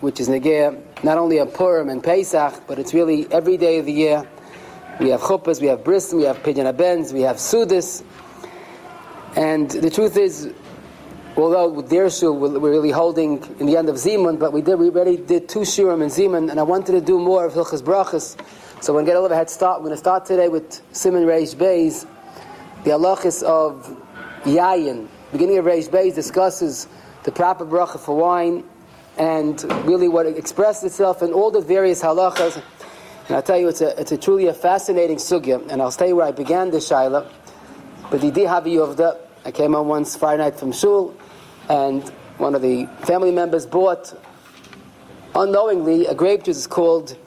which is Negea, not only a Purim and Pesach, but it's really every day of the year. We have chuppas, we have Bris, we have Pidyon Abens, we have Sudis. And the truth is, although with their we're really holding in the end of Zimun, but we did we already did two shurim in Zimun, and I wanted to do more of Hilchas Brachas. So we're going to get a little head start. We're going to start today with Simon Reish Beis, the halachas of Yayin. Beginning of Reish Beis discusses the proper bracha for wine and really what it expresses itself in all the various halachas. And I'll tell you, it's a, it's a truly a fascinating sugya, and I'll tell you where I began this shaila. But the Dihavi the I came on once Friday night from shul, and one of the family members bought, unknowingly, a grape juice called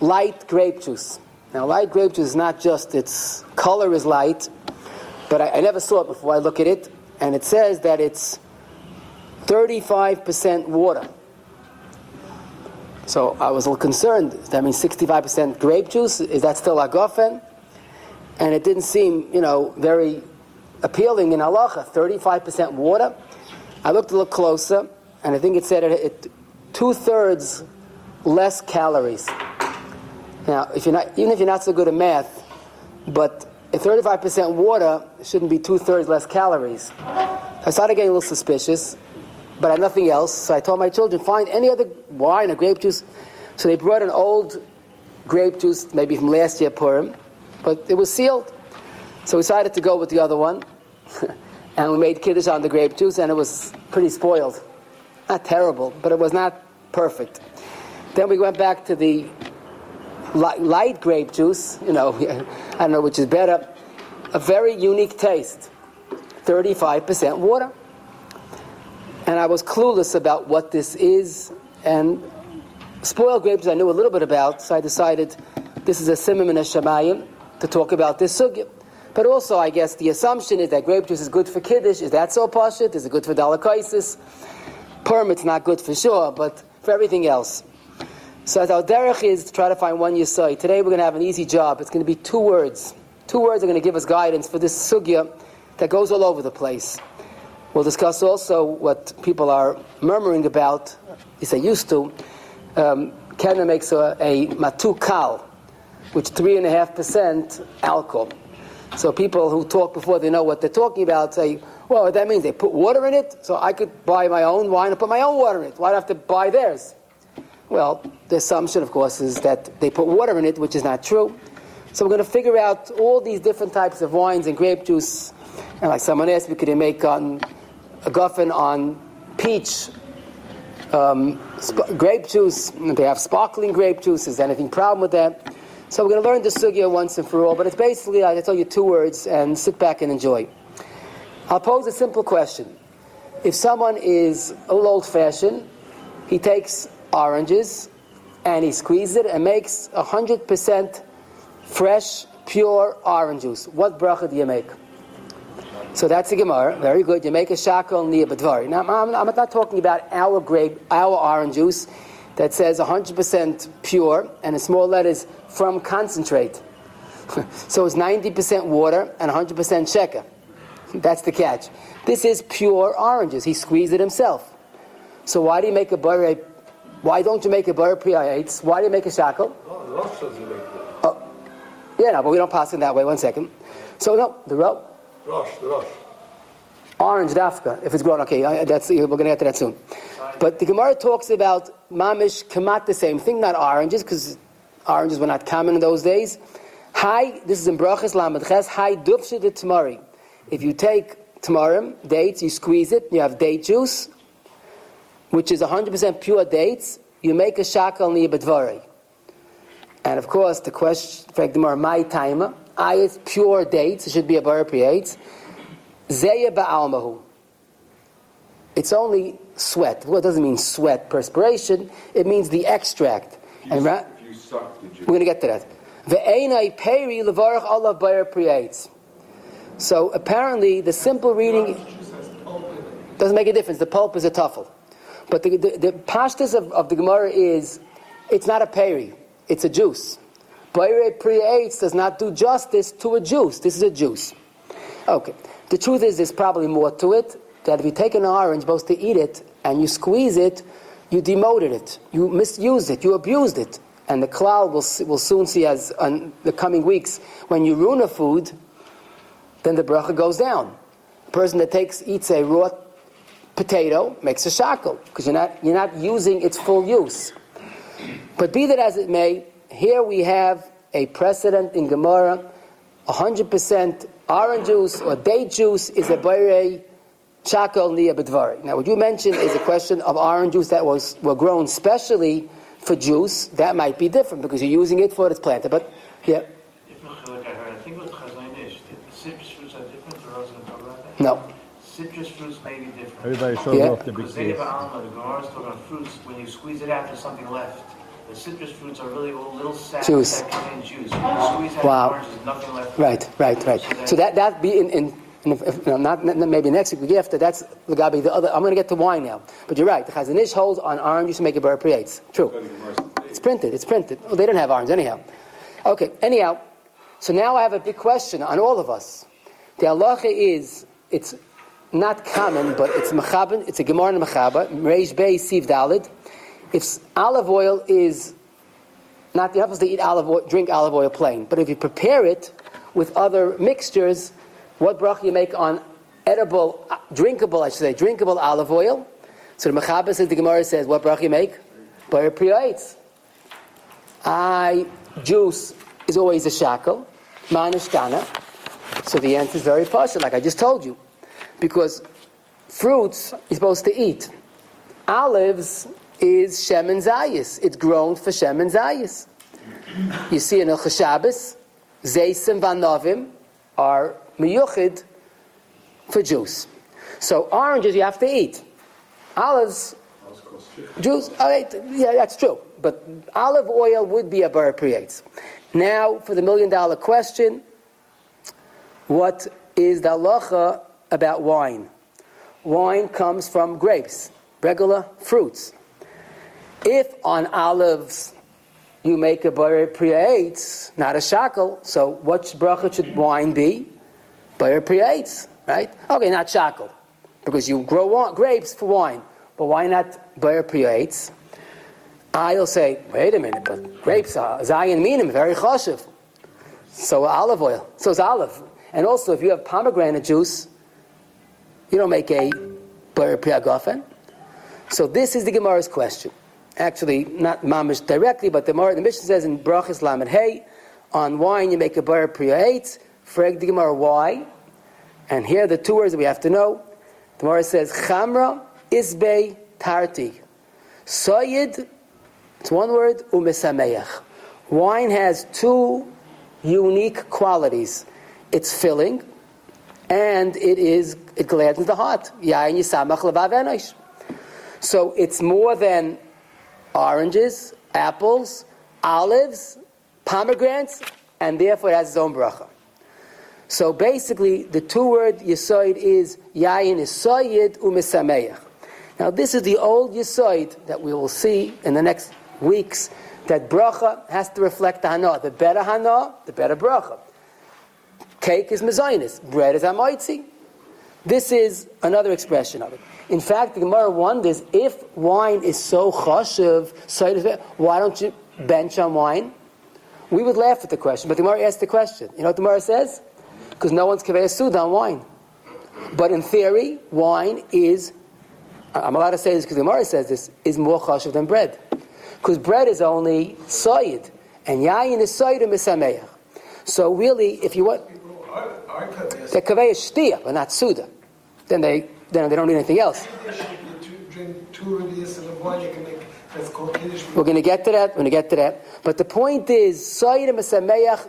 light grape juice. Now, light grape juice is not just its color is light, but I, I never saw it before I look at it, and it says that it's 35% water. So I was a little concerned. That means 65% grape juice. Is that still agafen? And it didn't seem, you know, very appealing in halacha. 35% water. I looked a little closer, and I think it said it, it two thirds less calories. Now, if you're not, even if you're not so good at math, but if 35% water shouldn't be two thirds less calories. I started getting a little suspicious, but I had nothing else. So I told my children, find any other wine or grape juice. So they brought an old grape juice, maybe from last year Purim, but it was sealed. So we decided to go with the other one. and we made kiddush on the grape juice, and it was pretty spoiled. Not terrible, but it was not perfect. Then we went back to the light grape juice, you know, I don't know which is better. A very unique taste 35% water. And I was clueless about what this is. And spoiled grapes I knew a little bit about, so I decided this is a simim and a shamayim to talk about this sugya. But also, I guess the assumption is that grape juice is good for kiddush. Is that so pashit? Is it good for delicacies? Perm, it's not good for sure, but for everything else. So as our derech is to try to find one yisai. Today we're going to have an easy job. It's going to be two words. Two words are going to give us guidance for this sugya that goes all over the place. We'll discuss also what people are murmuring about, as they used to. Um, Kenna makes a, a matu kal, which three and a half percent alcohol. So people who talk before they know what they're talking about say, well, that means they put water in it, so I could buy my own wine and put my own water in it. Why do I have to buy theirs? Well, the assumption, of course, is that they put water in it, which is not true. So we're going to figure out all these different types of wines and grape juice. And like someone asked me, could make on guffin on peach um, grape juice? They have sparkling grape juice. Is there anything problem with that? So we're going to learn the sugya once and for all, but it's basically, I tell you two words and sit back and enjoy. I'll pose a simple question. If someone is a little old fashioned, he takes oranges and he squeezes it and makes 100% fresh, pure orange juice. What bracha do you make? So that's the Gemara. Very good. You make a shakel near Badvari. Now, I'm, I'm not talking about our grape, our orange juice that says 100% pure and in small letters from concentrate. so it's 90% water and 100% sheker. That's the catch. This is pure oranges. He squeezed it himself. So why do you make a butter? Why don't you make a butter priyates? Why do you make a shackle? Oh, yeah, no, but we don't pass it that way. One second. So no, the. Rosh, Orange dafka, if it's grown. Okay, that's we're going to get to that soon. But the Gemara talks about mamish kamat, the same thing, not oranges, because oranges were not common in those days. Hi, this is in Brachas Lamed Ches. Hi, dufshe de tamari. If you take tamarim, dates, you squeeze it, you have date juice, which is 100% pure dates, you make a shakal niyabadvari. And of course, the question, my timer, I pure dates, it should be a creates. Zeya ba'almahu. It's only sweat. Well, it doesn't mean sweat, perspiration. It means the extract. And ra- You suck we're going to get to that. Ve'enai peri levarach Allah creates. So apparently, the simple reading doesn't make a difference. The pulp is a tuffle. But the, the, the pashtas of, of the Gemara is, it's not a peri, it's a juice. Bayre pre-aids does not do justice to a juice. This is a juice. Okay. The truth is, there's probably more to it. That if you take an orange, supposed to eat it, and you squeeze it, you demoted it, you misused it, you abused it. And the cloud will, will soon see as on the coming weeks, when you ruin a food, then the bracha goes down. A person that takes, eats a raw potato makes a shackle, because you're not, you're not using its full use. But be that as it may, here we have a precedent in Gemara, 100% orange juice or date juice is a bayre chakal niya bedvari. Now, what you mentioned is a question of orange juice that was were grown specially for juice. That might be different because you're using it for its planted. But yeah, Different chilek I heard. I think it was Chazonish. Citrus fruits are different. The Rosen talk about that. no, Citrus fruits may be different. Everybody shows Yeah. off the big Because face. Zayva Alma, the Gemara is talking about fruits. When you squeeze it out, there's something left. The citrus fruits are really all little sacs Juice. that contain juice. When you squeeze out Wow. the orange, there's nothing left. right, right, right. So that that be in. in in if, if, you not, not maybe next week, week after. That's Lagabi. The other. I'm going to get to wine now, but you're right. The Chazanish holds on orange juice to make a bar creates. True. It's printed. It's printed. Oh, they don't have orange anyhow. Okay. Anyhow, so now I have a big question on all of us. The halacha is it's not common, but it's mechaben. It's a gemara and mechaba. Reish Bey Siv Dalid. If olive oil is not not supposed to eat olive oil, drink olive oil plain, but if you prepare it with other mixtures, what bracha you make on edible, drinkable, I should say, drinkable olive oil? So the Mechaber says, the Gemara says, what bracha you make? Bar priyates. I juice is always a shackle, manishkana. So the answer is very partial, like I just told you, because fruits you're supposed to eat. Olives is shemen zayis. It's grown for shemen zayis. You see in El Shabbos, zaysim vanovim are miyuchid for juice. So oranges you have to eat. Olives, juice, oh, all right, yeah, that's true. But olive oil would be a bar. Now for the million dollar question, what is the halacha about wine? Wine comes from grapes, regular fruits. If on olives you make a bar priyates, not a shackle, so what bracha should wine be? Bar priyates, right? Okay, not shackle, because you grow grapes for wine, but why not bar priyates? I'll say, wait a minute, but grapes are zayin minim, very choshev. So olive oil, so is olive. And also, if you have pomegranate juice, you don't make a bar priyagofen. So this is the Gemara's question. Actually, not mamish directly, but the, Gemara, the Mishnah says in Brachas Lamed Hey, on wine you make a bar priyates. Frag the Gemara why? And here are the two words that we have to know. The Gemara says chamra isbei tarti. Soyid, it's one word, umesameach. Wine has two unique qualities. It's filling, and it is it gladdens the heart. Yain yisamach levav. So it's more than oranges, apples, olives, pomegranates, and therefore it has its own bracha. So basically, the two word yisoid is yayin yisoyid umisameach. Now this is the old yisoid that we will see in the next weeks. That bracha has to reflect the hana. The better hana, the better bracha. Cake is mezainis, bread is amoitzi. This is another expression of it. In fact, the Gemara wonders if wine is so chashiv, so why don't you bench on wine? We would laugh at the question, but the Gemara asked the question. You know what the Gemara says? Because no one's kaveh sud on wine. But in theory, wine is, I'm allowed to say this because the Gemara says this, is more chashiv than bread. Because bread is only soyid, and yayin is soyid and misameach. So really, if you want, the kaveh is shtia, but not suda. Then they, then they don't need anything else. We're going to get to that. We're going to get to that. But the point is, Sayyid Mesameach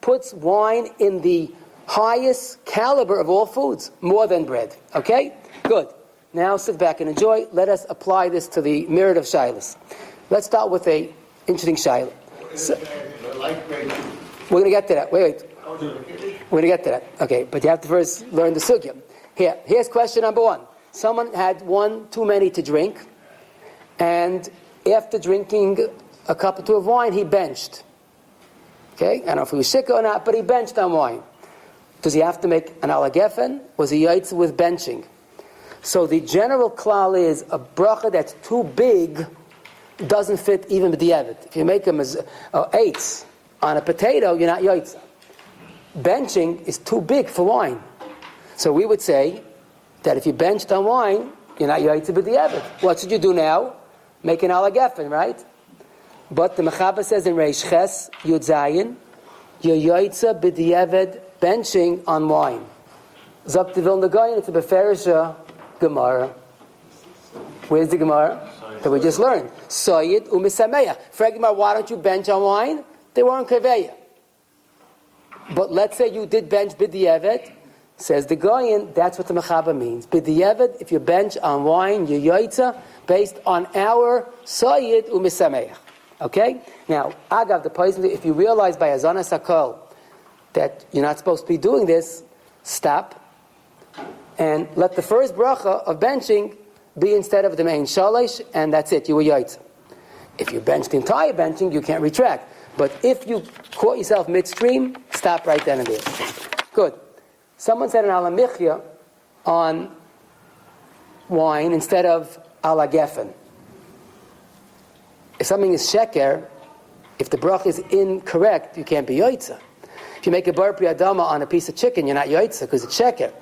puts wine in the highest caliber of all foods, more than bread. Okay? Good. Now sit back and enjoy. Let us apply this to the merit of Shilas. Let's start with a interesting Shilah. So, we're going to get to that. Wait, wait. We're going to get to that. Okay, but you have to first learn the sugya. Here, here's question number one. Someone had one too many to drink, and after drinking a cup or two of wine, he benched. Okay, I don't know if he was sick or not, but he benched on wine. Does he have to make an alagefen? Was he yaitz with benching? So the general klal is a bracha that's too big doesn't fit even with the evet. If you make them as uh, eights on a potato, you're not yaitza. Benching is too big for wine. So we would say that if you benched on wine, you're not the evet. What should you do now? Make an alagefen, right? But the Mechaba says in Reish Ches, Yud Zayin, you're b'di'eved benching on wine. Zok de Vilna Gaon, it's a Beferisha Gemara. Where's the Gemara? That we just learned. Soyid umisameya. Frag Gemara, why don't you bench on wine? They weren't kaveya. But let's say you did bench b'di'eved, says the Goyin, that's what the Mechaba means. B'di'eved, if you bench on wine, you yaitza, based on our Soyid umisameya. Okay? Now, Agav, the poison, if you realize by Azana Sakol that you're not supposed to be doing this, stop and let the first bracha of benching be instead of the main shalish, and that's it, you were yaitza. If you bench the entire benching, you can't retract. But if you caught yourself midstream, stop right then and there. Good. Someone said an alamichya on wine instead of ala gefen. If something is sheker, if the brach is incorrect, you can't be yaitza. If you make a bar adama on a piece of chicken, you're not yaitza because it's sheker.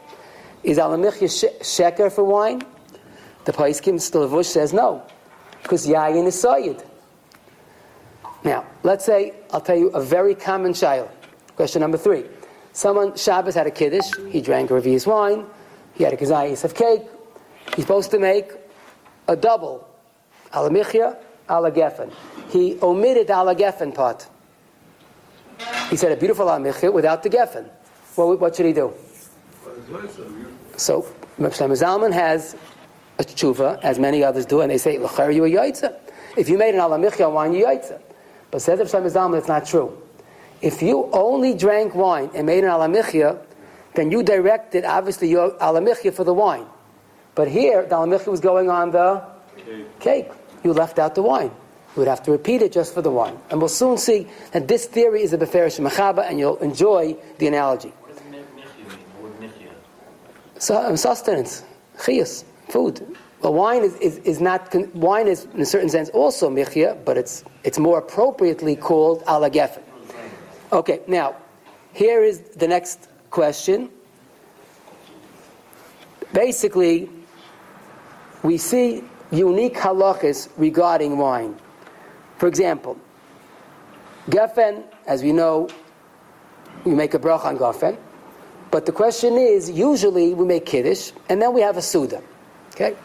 Is alamichya sheker for wine? The Paiskim Stilavush says no, because yayin is soyid. Now, let's say, I'll tell you a very common shayla. Question number three. Someone, Shabbos had a kiddush, he drank a revius wine, he had a kazayis of cake, he's supposed to make a double, alamichya, ala gefen. He omitted the ala part. He said a beautiful alamichya without the gefen. Well, what should he do? So, Mepshem Zalman has a tshuva, as many others do, and they say, you a yaitza. If you made an alamichya wine, you yaitza. But says Mepshem Zalman, it's not true. If you only drank wine and made an alamichia, then you directed, obviously, your alamichya for the wine. But here, the alamichia was going on the cake. cake. You left out the wine. You would have to repeat it just for the wine. And we'll soon see that this theory is a beferish machaba, and you'll enjoy the analogy. What does michya mean? The. So, um, sustenance, chiyas, food. Well, wine is, is, is not, wine is in a certain sense also michya, but it's, it's more appropriately called ala gefen. Okay, now, here is the next question. Basically, we see unique halachas regarding wine. For example, gefen, as we know, we make a bracha on gefen. But the question is, usually we make kiddush, and then we have a suda. Okay?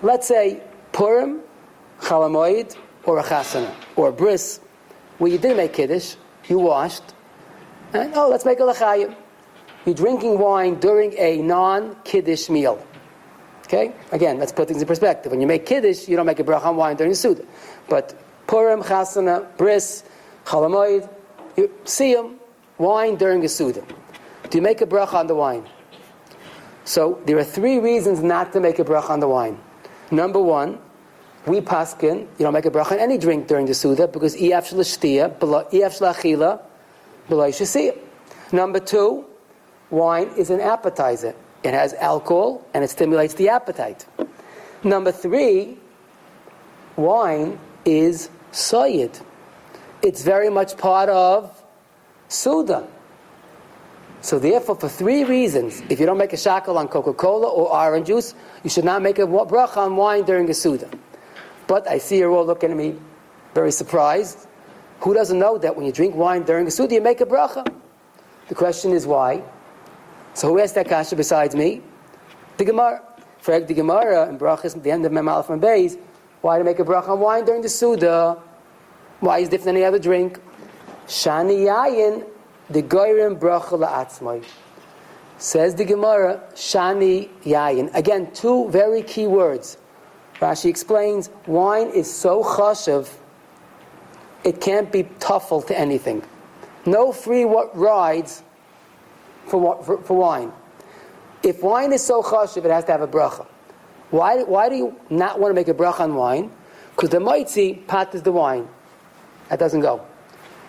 Let's say Purim, Chalamoid, or a chasana, or a bris, where you didn't make kiddush, you washed, and oh, let's make a lechayim. You're drinking wine during a non-kiddush meal. Okay? Again, let's put things in perspective. When you make kiddush, you don't make a bracha on wine during the suda. But Purim, chasana, bris, Chalamoid, you see them, wine during a suda. Do you make a bracha on the wine? So there are three reasons not to make a bracha on the wine. Number one, we paskin, you don't make a bracha on any drink during the Suda because iyaf shlachila, below shasiyah. Number two, wine is an appetizer. It has alcohol and it stimulates the appetite. Number three, wine is soyid. It's very much part of Suda. So therefore, for three reasons, if you don't make a shackle on Coca-Cola or orange juice, you should not make a bracha on wine during a Suda. But I see you're all looking at me very surprised. Who doesn't know that when you drink wine during a Suda, you make a bracha? The question is why? So who asked that kasha besides me? The Gemara. For the Gemara and brachas at the end of Mem Aleph and Beis, why to make a bracha on wine during the Suda? Why is different than any other drink? Shani yayin the goyrim bracha la'atzmai. Says the Gemara, shani yayin. Again, two very key words. Rashi explains, wine is so chashav, it can't be tuffle to anything. No free what rides for, for, for wine. If wine is so chashiv, it has to have a bracha. Why, why do you not want to make a bracha on wine? Because the mitzi pat is the wine. That doesn't go.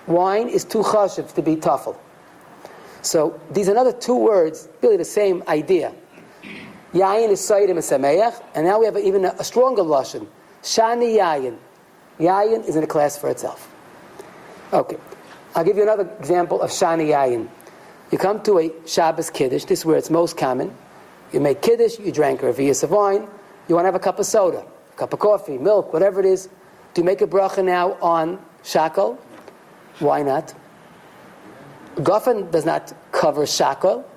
Wine is too chashiv to be tuffle. So these are another two words, really the same idea. Yayin is Saidim and Sameach, and now we have even a, stronger Lashon. Shani Yayin. Yayin is in a class for itself. Okay. I'll give you another example of Shani Yayin. You come to a Shabbos Kiddush, this is where it's most common. You make Kiddush, you drank a revius of wine, you want to have a cup of soda, a cup of coffee, milk, whatever it is. Do you make a bracha now on shackle? Why not? Guffen does not cover shackle.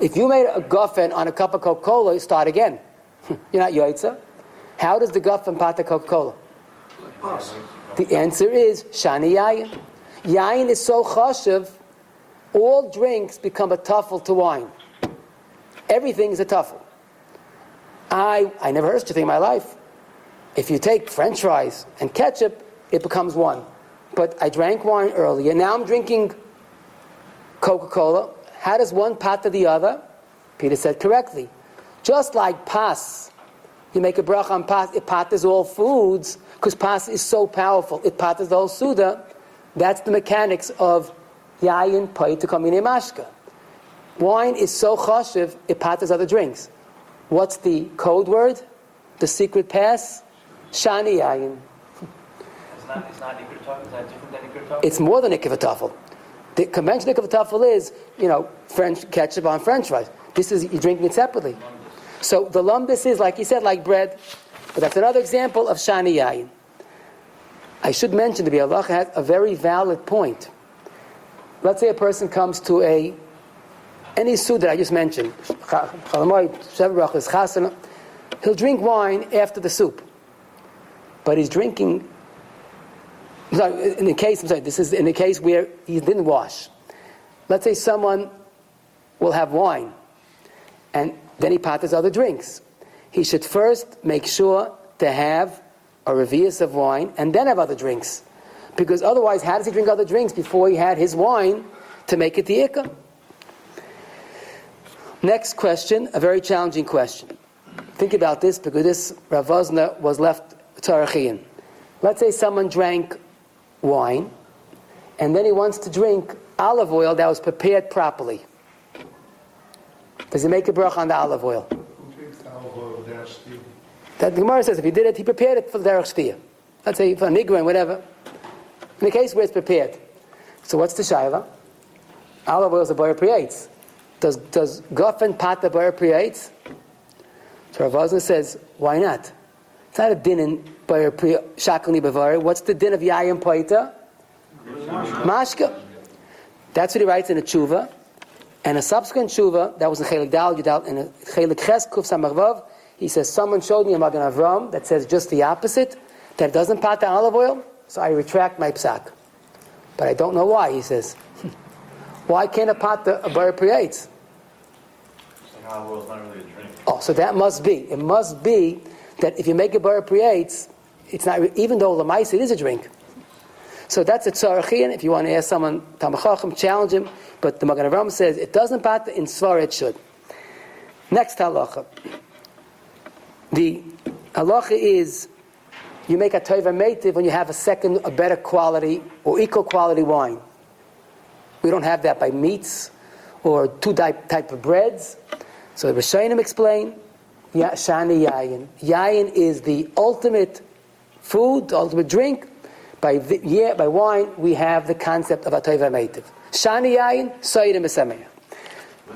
If you made a guffen on a cup of Coca-Cola, you start again. You're not yoitza. How does the guffen pot the Coca-Cola? The answer is shani yayin. Yayin is so chashiv, all drinks become a tuffle to wine. Everything is a tuffle. I, I never heard such a thing in my life. If you take french fries and ketchup, it becomes one. But I drank wine earlier. Now I'm drinking Coca Cola. How does one pat to the other? Peter said correctly. Just like pas, you make a bracha on pas, it patters all foods, because pas is so powerful. It patters the whole Suda. That's the mechanics of yayin pay to come kamine mashka. Wine is so chashiv, it patters other drinks. What's the code word? The secret pass? Shani yayin. It's not, it's not Iker Tov, is that different than It's more than ikvatafel. The conventional ikvatafel is, you know, French ketchup on French fries. This is you're drinking it separately. So the lumbus is, like you said, like bread. But that's another example of shani yayin. I should mention to be Allah has a very valid point. Let's say a person comes to a any suit that I just mentioned, he'll drink wine after the soup, but he's drinking. Sorry, in the case, I'm sorry, this is in the case where he didn't wash. Let's say someone will have wine, and then he patters other drinks. He should first make sure to have a revius of wine and then have other drinks. Because otherwise, how does he drink other drinks before he had his wine to make it the ikka? Next question, a very challenging question. Think about this because this Ravazna was left Tarachian. Let's say someone drank wine and then he wants to drink olive oil that was prepared properly. Does he make a bracha on the olive oil? That the Gemara says if he did it, he prepared it for the derech shtia. Let's say for a nigra whatever. In the case where it's prepared. So what's the shaila? Olive oil is a boyer priates. Does does guffen pat the boyer priates? So Rav says, why not? It's not a din in boyer shakli bavari. What's the din of yayim poita? Mashka. That's what he writes in a tshuva. And a subsequent tshuva, that was in Chelik Dal, Yudal, in Chelik Ches, Kuf Samachvav, he says, someone showed me a Magen Avram that says just the opposite, that doesn't pat the olive oil, so I retract my psak. But I don't know why, he says. why can't a pot the a bar creates? Olive oil is not really a drink. Oh, so that must be. It must be that if you make a bar creates, it's not, even though Lamais, it is a drink. So that's a tzarachian. If you want to ask someone, Tamachachim, challenge him. But the Magen Avram says it doesn't pat in Svar, it should. Next halacha. The halacha is you make a tova meitiv when you have a second, a better quality or equal quality wine. We don't have that by meats or two type, of breads. So the Rishonim explain, shani yayin. Yayin is the ultimate food, the ultimate drink. By, the, yeah, by wine, we have the concept of a tova meitiv. Shani yayin, soyidim esameya.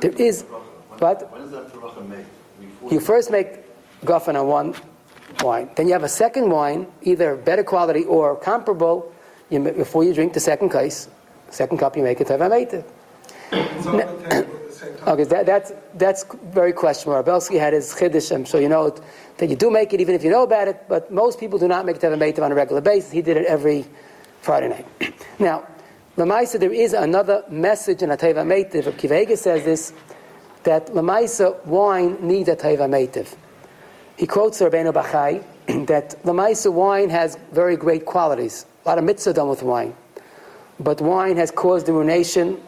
There is, what? When is that bracha made? You first make guffen on one wine. Then you have a second wine, either better quality or comparable. You, before you drink the second case, second cup, you make it teva meitiv. Same time. Okay, that, that's, that's very questionable. Rabelski had his chiddush, I'm sure you know it, that you do make it even if you know about it, but most people do not make teva meitiv on a regular basis. He did it every Friday night. Now, Lamaisa, there is another message in a teva meitiv. Kivega says this, that Lamaisa, wine needs a teva meitiv. He quotes Rabbeinu Bachai that Lamaisa wine has very great qualities. A lot of mitzvah done with wine. But wine has caused the ruination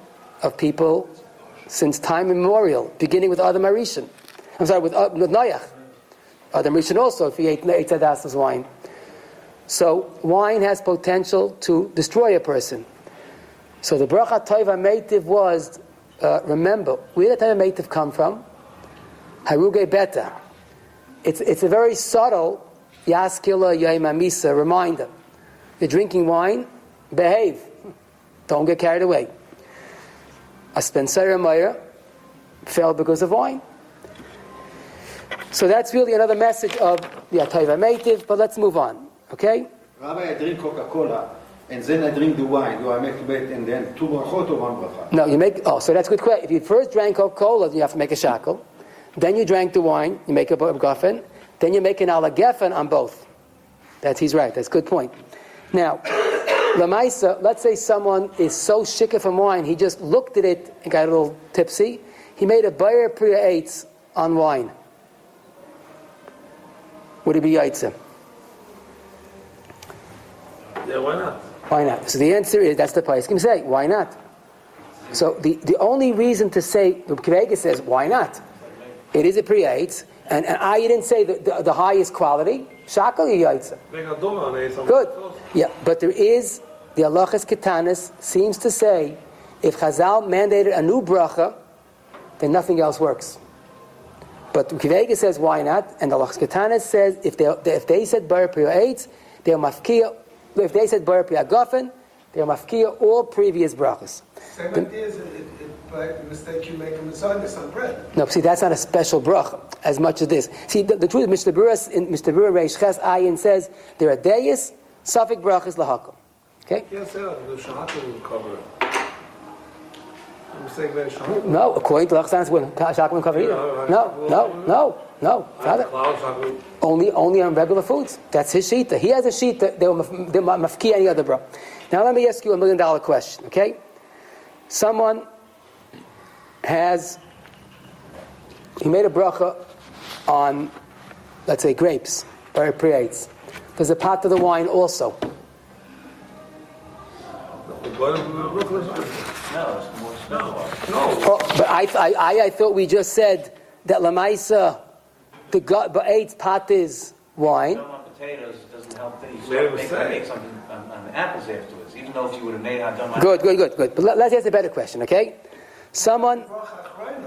of people since time immemorial, beginning with Adam Arishan. I'm sorry, with, uh, with Noach. Adam Arishan also, if he ate Eitzadas wine. So wine has potential to destroy a person. So the bracha toiva meitiv was, uh, remember, where did toiva meitiv come from? Haruge beta. It's, it's a very subtle yaskila yaimamisa reminder. You're drinking wine, behave. Don't get carried away. A Spencer Meyer fell because of wine. So that's really another message of the Atayva Meitiv, but let's move on. Okay? Rabbi, I drink Coca-Cola, and then I drink the wine. Do I make the bet and then two brachot or one bracha? No, you make, oh, so that's a good question. If you first drank Coca Cola, you have to make a shackle. Then you drank the wine, you make a gafen. Then you make an ala gefen on both. That's, he's right, that's a good point. Now, Lamaisa, let's say someone is so shikah from wine, he just looked at it and got a little tipsy. He made a bayer priya eights on wine. Would it be yaitza? Yeah, why not? Why not? So the answer is that's the place can say. Why not? So the, the only reason to say the Kvega says why not? It is a priya eights, and, and I didn't say the, the, the highest quality. Shakal yaitza. Make a doma on it, something Good. Yeah, but there is the Halachas Ketanis seems to say if Chazal mandated a new bracha, then nothing else works. But Kivega says why not, and the Halachas Ketanis says if they if they said Bar Priya Eitz, they're mafkia. If they said Bar Gofen, they're mafkia all previous brachas. Same idea as it, it, by mistake you make a mitzvah on bread. No, see, that's not a special bracha as much as this. See, the, the truth, in Mr. Burris Reish Ches Ayin says there are deyas, suffix brachas lahakam. Okay? Yes, yeah, the shahata will cover it. I'm saying that shahata. No, according to Lachsan's will, Shakman will cover either. No, no, no, no. Shahata. Only, only on regular foods. That's his shita. He has a shita. They will maf- they will mafki any other bro. Now let me ask you a million dollar question. Okay, someone has he made a bracha on, let's say, grapes, very creates. There's a pot of the wine also. What if the No, it's more special. No. Oh, but I, I, I, I thought we just said that lamaisa, the gut, but eight pot is wine. Some on potatoes doesn't help things. They So were make, saying. make something on, on the apples afterwards, even though if you would have made it done my Good, good, good, good. But let, let's ask a better question, okay? Someone, Bracha achrayna.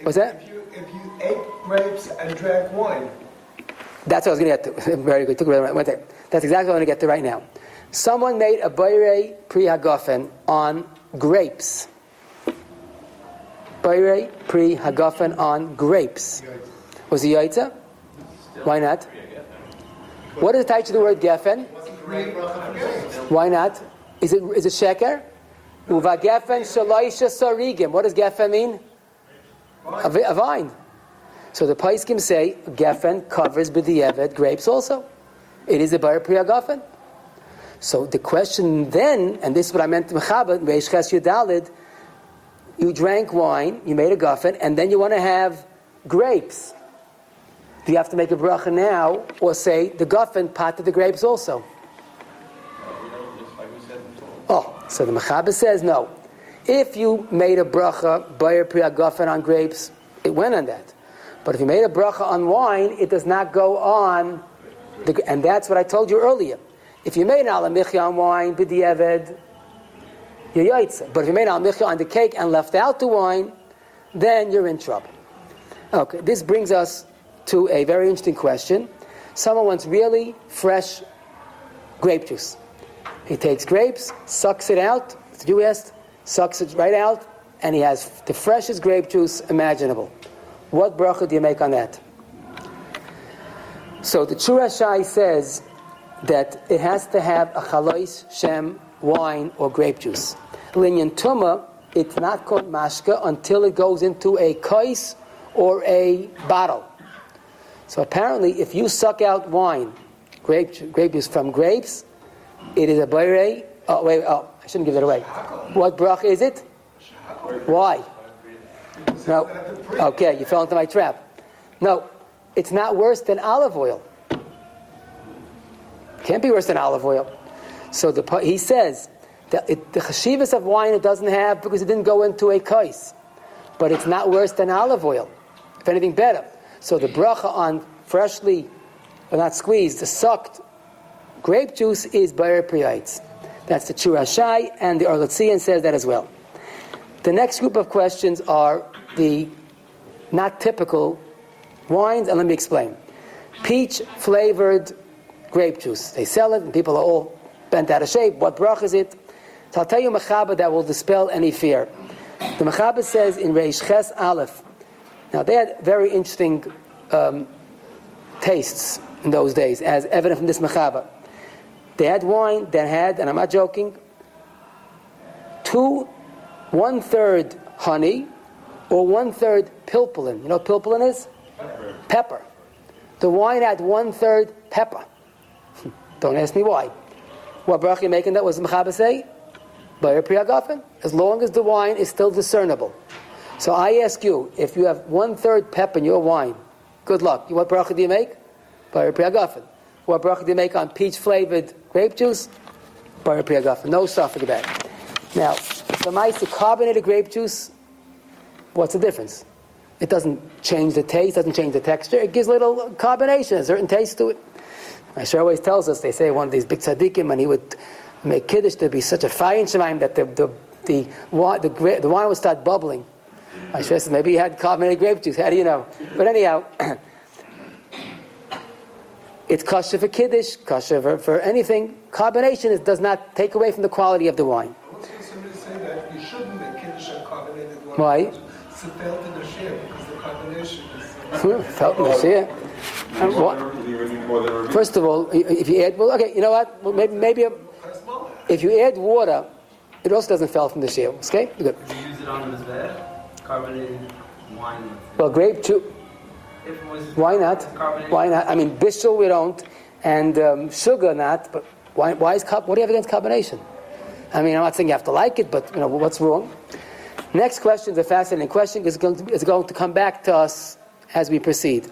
If- What's that? If you, if you ate grapes and drank wine, that's what I was going to get to. Very good. Took me right- one second. That's exactly what I want to get to right now. Someone made a bayre pri hagafen on grapes. Bayre pri hagafen on grapes. Was he yaitza? Why not? What is title of the word gefen? Why not? Is it is it sheker? Uva gefen shaloisha sarigim. What does gefen mean? A, a vine. So the Paiskim say gefen covers b'di'evet grapes also. It is a bar priya gefen. So the question then, and this is what I meant to Mechabat, Reish Ches Yudalid, you drank wine, you made a gefen, and then you want to have grapes. Do you have to make a bracha now, or say the gefen potted the grapes also? Oh, so the Mechaber says no. If you made a bracha, Bayer Priya Gafen on grapes, it went on that. But if you made a bracha on wine, it does not go on, the, and that's what I told you earlier. If you made an alamichya on wine, b'di'eved, you're yaitza. But if you made alamichya on the cake and left out the wine, then you're in trouble. Okay, this brings us to a very interesting question. Someone wants really fresh grape juice. He takes grapes, sucks it out, as you asked, sucks it right out, and he has the freshest grape juice imaginable. What bracha do you make on that? So the Churashai says that it has to have a chalois, shem, wine, or grape juice. Linyan tuma, it's not called mashka until it goes into a kais or a bottle. So apparently, if you suck out wine, grape, grape juice from grapes, it is a bayre. Oh, wait, oh, I shouldn't give that away. What bracha is it? Why? No. Okay, you fell into my trap. No, it's not worse than olive oil. Can't be worse than olive oil. So the, he says that it, the chashivas of wine it doesn't have because it didn't go into a kais, but it's not worse than olive oil. If anything, better. So the bracha on freshly, or not squeezed, the sucked grape juice is bayer priyates. That's the Churashai, and the Arletzian says that as well. The next group of questions are the not typical wines, and let me explain. Peach flavored grape juice. They sell it, and people are all bent out of shape. What brach is it? So I'll tell you a mechaba that will dispel any fear. The mechaba says in Reish Ches Aleph. Now they had very interesting um, tastes in those days, as evident from this mechaba. They had wine that had, and I'm not joking, two, one third honey, or one third pilpulin. You know what pilpulin is? Pepper. Pepper. The wine had one third pepper. Don't ask me why. What bracha you making that was the Mechaba say? Bayer Priyagafen. As long as the wine is still discernible. So I ask you, if you have one third pep in your wine, good luck. What bracha do you make? Bayer Priyagafen. What bracha do you make on peach flavored grape juice? Bayer Priyagafen. No suffix about. Now, the mice to carbonated grape juice, what's the difference? It doesn't change the taste, doesn't change the texture. It gives little carbonation, a certain taste to it. Asher always tells us, they say one of these big tzaddikim, and he would make kiddush to be such a fire in Shemaim that the, the, the, wine, the, gra- the wine would start bubbling. Asher says, maybe he had carbonated grape juice, how do you know? But anyhow, it's kosher for kiddush, kosher for, for anything. Carbonation is, does not take away from the quality of the wine. What's the somebody say that you shouldn't make kiddush on carbonated wine? Why? Sefelt in the share because the carbonation is. Felt in the share. And what- First of all, i- if you add, well, okay, you know what? Well, maybe, maybe a, if you add water, it also doesn't fall from the shale. Okay, good. You use it on the mizbeh? Carbonated wine. Well, grape too. If it was Why not? carbonated. Why not? I mean, bishul we don't, and um, sugar not. But why? Why is carb? What do you have against carbonation? I mean, I'm not saying you have to like it, but you know what's wrong. Next question is a fascinating question. It's going to, it's going to come back to us as we proceed.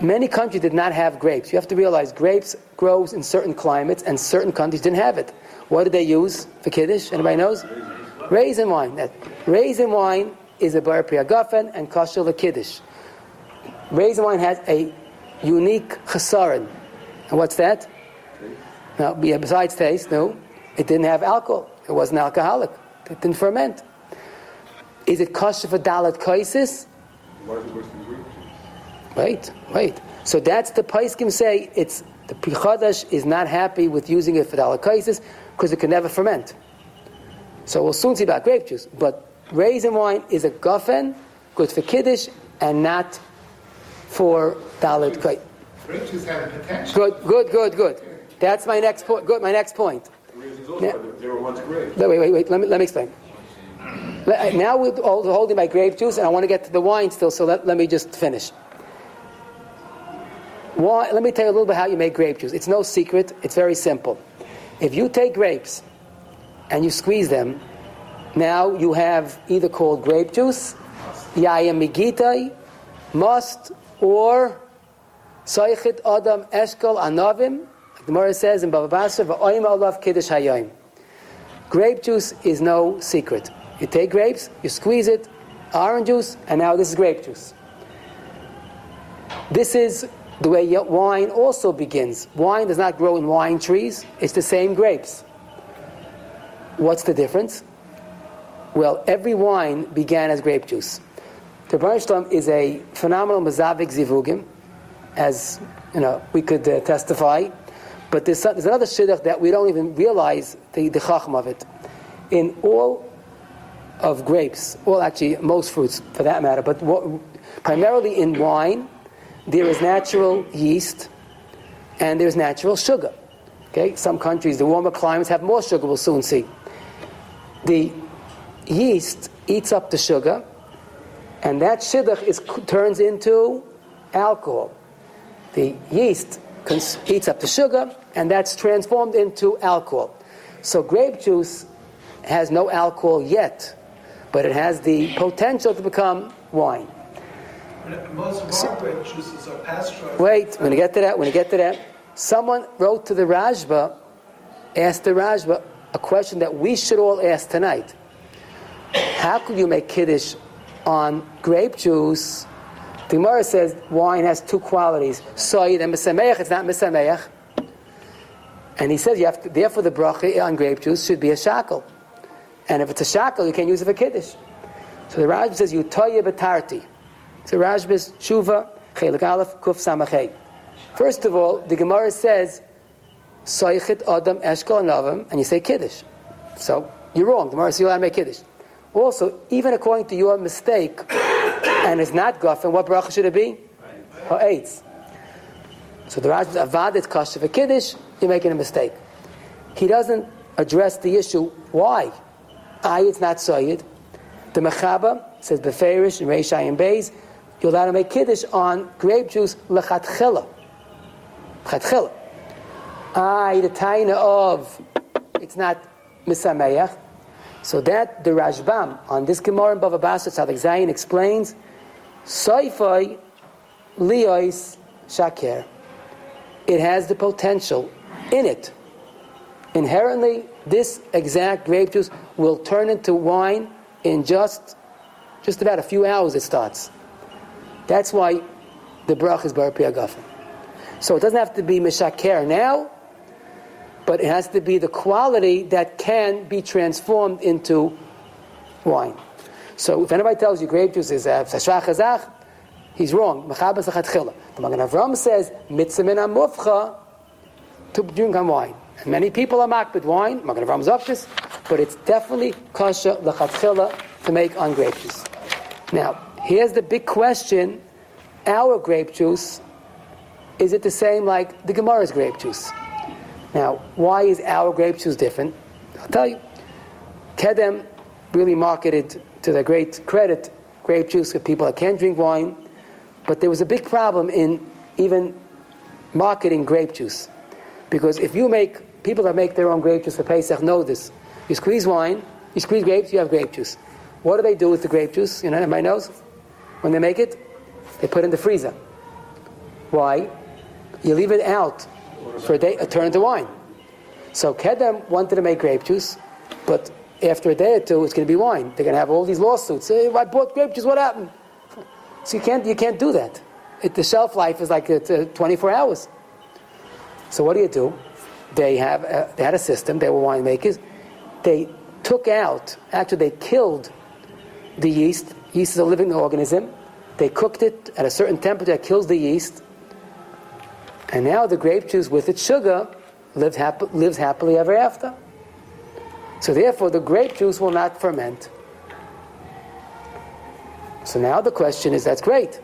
Many countries did not have grapes. You have to realize grapes grows in certain climates, and certain countries didn't have it. What did they use for kiddush? Anybody knows? Raisin wine. That raisin wine is a bar priagafen and kosher lekiddush. Raisin wine has a unique chesaron. And what's that? Now, besides taste, no, it didn't have alcohol. It wasn't alcoholic. It didn't ferment. Is it kosher for dalat kaisis? Wait, right. So that's the Paiskim say it's the Prichadash is not happy with using it for kaisis because it can never ferment. So we'll soon see about grape juice. But raisin wine is a guffen, good for kiddush, and not for dalit kaisis. Grape juice have potential. Good, good, good, good. That's my next point. Good, my next point. Now- They were once. No, wait, wait, wait. Let me, let me explain. Now we're all- holding my grape juice, and I want to get to the wine still, so let, let me just finish. Why, let me tell you a little bit how you make grape juice. It's no secret, it's very simple. If you take grapes and you squeeze them, now you have either called grape juice, yayam migitai, must, or Soichit Adam Eshkol Anavim, like the Gemara says in Baba Basra, V'oim Olav Kiddush Hayom. Grape juice is no secret. You take grapes, you squeeze it, orange juice, and now this is grape juice. This is the way wine also begins. Wine does not grow in wine trees, it's the same grapes. What's the difference? Well, every wine began as grape juice. The Baruch is a phenomenal mazavik zivugim, as you know, we could uh, testify. But there's, there's another shidduch that we don't even realize the, the chacham of it. In all of grapes, well, actually, most fruits for that matter, but what, primarily in wine, there is natural yeast and there's natural sugar. Okay, some countries, the warmer climates have more sugar. We'll soon see. The yeast eats up the sugar, and that shidduch is turns into alcohol. The yeast cons- eats up the sugar, and that's transformed into alcohol. So grape juice has no alcohol yet, but it has the potential to become wine. Wait, when you get to that, when you get to that, someone wrote to the Rajba, asked the Rajba a question that we should all ask tonight. How could you make kiddush on grape juice? The Gemara says wine has two qualities: soid and mesameach. It's not mesameach. And he says you have to, therefore the bracha on grape juice should be a shackle. And if it's a shackle, you can't use it for kiddush. So the Rajba says you toya betarti. So Rajba's tshuva, Chelik Aleph, Kuf Samachay. First of all, the Gemara says, Soichet Adam Eshkol Navim, and you say Kiddush. So you're wrong. The Gemara says allowed to make Kiddush. Also, even according to your mistake, and it's not Gofen, what bracha should it be? Ha'etz. So the Raj Avad is kosher for Kiddush, you're making a mistake. He doesn't address the issue why. I, it's not Soyed. The Mechaba says Beferish and Reishai and Beis, you're allowed to make Kiddush on grape juice lechatchila. Chatchila. I, the taina of, it's not Misameach. So that the Rashbam on this Gemara in Bava Basra Tzadik Zayin explains, Soifai liois shaker. It has the potential in it. Inherently, this exact grape juice will turn into wine in just just about a few hours. It starts. That's why the brach is bar Agafen. So it doesn't have to be mishaker now, but it has to be the quality that can be transformed into wine. So if anybody tells you grape juice is uh, sashach chazach, he's wrong. Mechabas lechatchila. The Magen Avram says mitzvah min amufcha to drink on wine. And many people are mocked with wine. Magen Avram's up but it's definitely kasha lechatchila to make on grape juice. Now here's the big question: Our grape juice is it the same like the Gemara's grape juice? Now, why is our grape juice different? I'll tell you. Kedem really marketed to their great credit grape juice for people that can't drink wine, but there was a big problem in even marketing grape juice. Because if you make, people that make their own grape juice for Pesach know this. You squeeze wine, you squeeze grapes, you have grape juice. What do they do with the grape juice? You know, everybody knows? When they make it, they put it in the freezer. Why? You leave it out for a day, it turn into wine. So Kedem wanted to make grape juice, but after a day or two, it's going to be wine. They're going to have all these lawsuits. Hey, I bought grape juice. What happened? So you can't you can't do that. It, the shelf life is like uh, 24 hours. So what do you do? They have uh, they had a system. They were winemakers. They took out. Actually, they killed the yeast. Yeast is a living organism. They cooked it at a certain temperature that kills the yeast. And now the grape juice with its sugar lives, hap- lives happily ever after. So therefore, the grape juice will not ferment. So now the question is, that's great.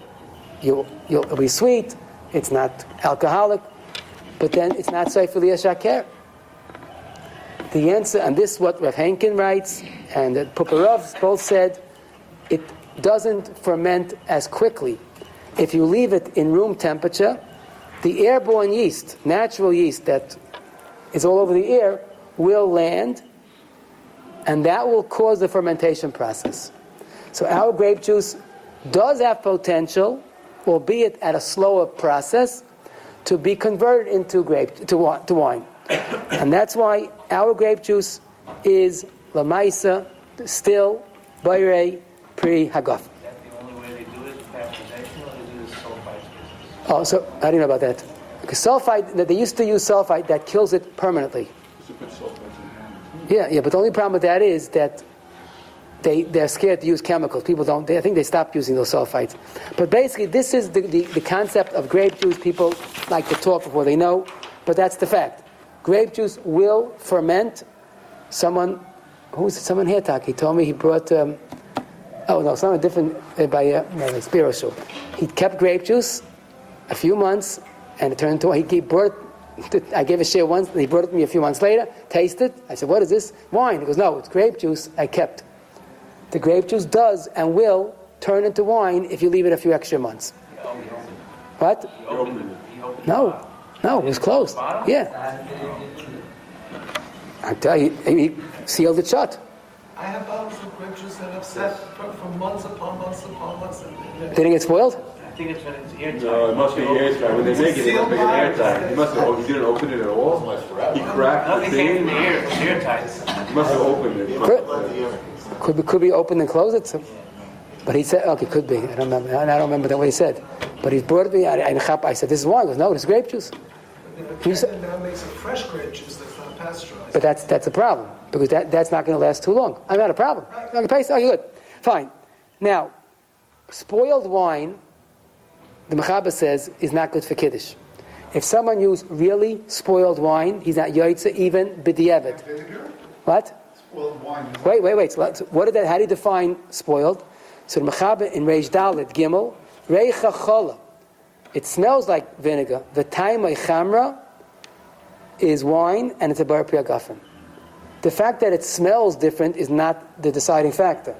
You'll, you'll, it'll be sweet. It's not alcoholic. But then it's not Seifeli Shaker. The shakar. The answer, and this is what Rav Henkin writes, and Puparov both said, it doesn't ferment as quickly. If you leave it in room temperature, the airborne yeast, natural yeast that is all over the air, will land, and that will cause the fermentation process. So our grape juice does have potential, albeit at a slower process, to be converted into grape to, to wine, and that's why our grape juice is lamaisa, still bayre pre hagaf. Is that the only way they do it, pasteurization, or they do this sulfite? Oh, so I don't know about that. Because sulfite, that they used to use sulfite that kills it permanently. Yeah, yeah, but the only problem with that is that they, they're scared to use chemicals. People don't, they, I think they stopped using those sulfites. But basically, this is the, the, the concept of grape juice. People like to talk before they know, but that's the fact. Grape juice will ferment. Someone, who's someone here, Taki, told me he brought, um, oh no, someone different uh, by uh, no, spiritual. He kept grape juice a few months and it turned into, he, he brought it I gave a share once, and he brought it to me a few months later, tasted. I said, What is this? Wine. He goes, No, it's grape juice I kept. The grape juice does and will turn into wine if you leave it a few extra months. What? No, no, it was closed. Yeah. I tell you, he sealed it shut. I have bottles of grape juice that have sat for, for months upon months upon months. And, Didn't it get spoiled? I think it's when it's airtight. No, it must be airtight. When they make it, they don't make it airtight. He must have, oh, he didn't open it at all? He cracked the Nothing came from the thing? air, it's airtight. He must have opened it. Could be, could be open and close it. So. But he said, okay, could be. I don't remember. I don't remember the way he said. But he brought me. I, I, I said, this is wine. He goes, no, it's grape juice. but You said- Canada now makes a fresh grape juice that's not pasteurized. But that's that's a problem because that, that's not going to last too long. I'm not a problem. I Okay, pace- okay, good, fine. Now, spoiled wine the Mechaber says, is not good for Kiddush. If someone used really spoiled wine, he's not Yoitza, even. Vinegar, What? spoiled wine. Wait, wait, wait. So what did that, how do you define spoiled? So the Mechaber in Reish Dalet, Gimel, Reicha Chola. It smells like vinegar. The time chamra is wine and it's a bar gafen. The fact that it smells different is not the deciding factor.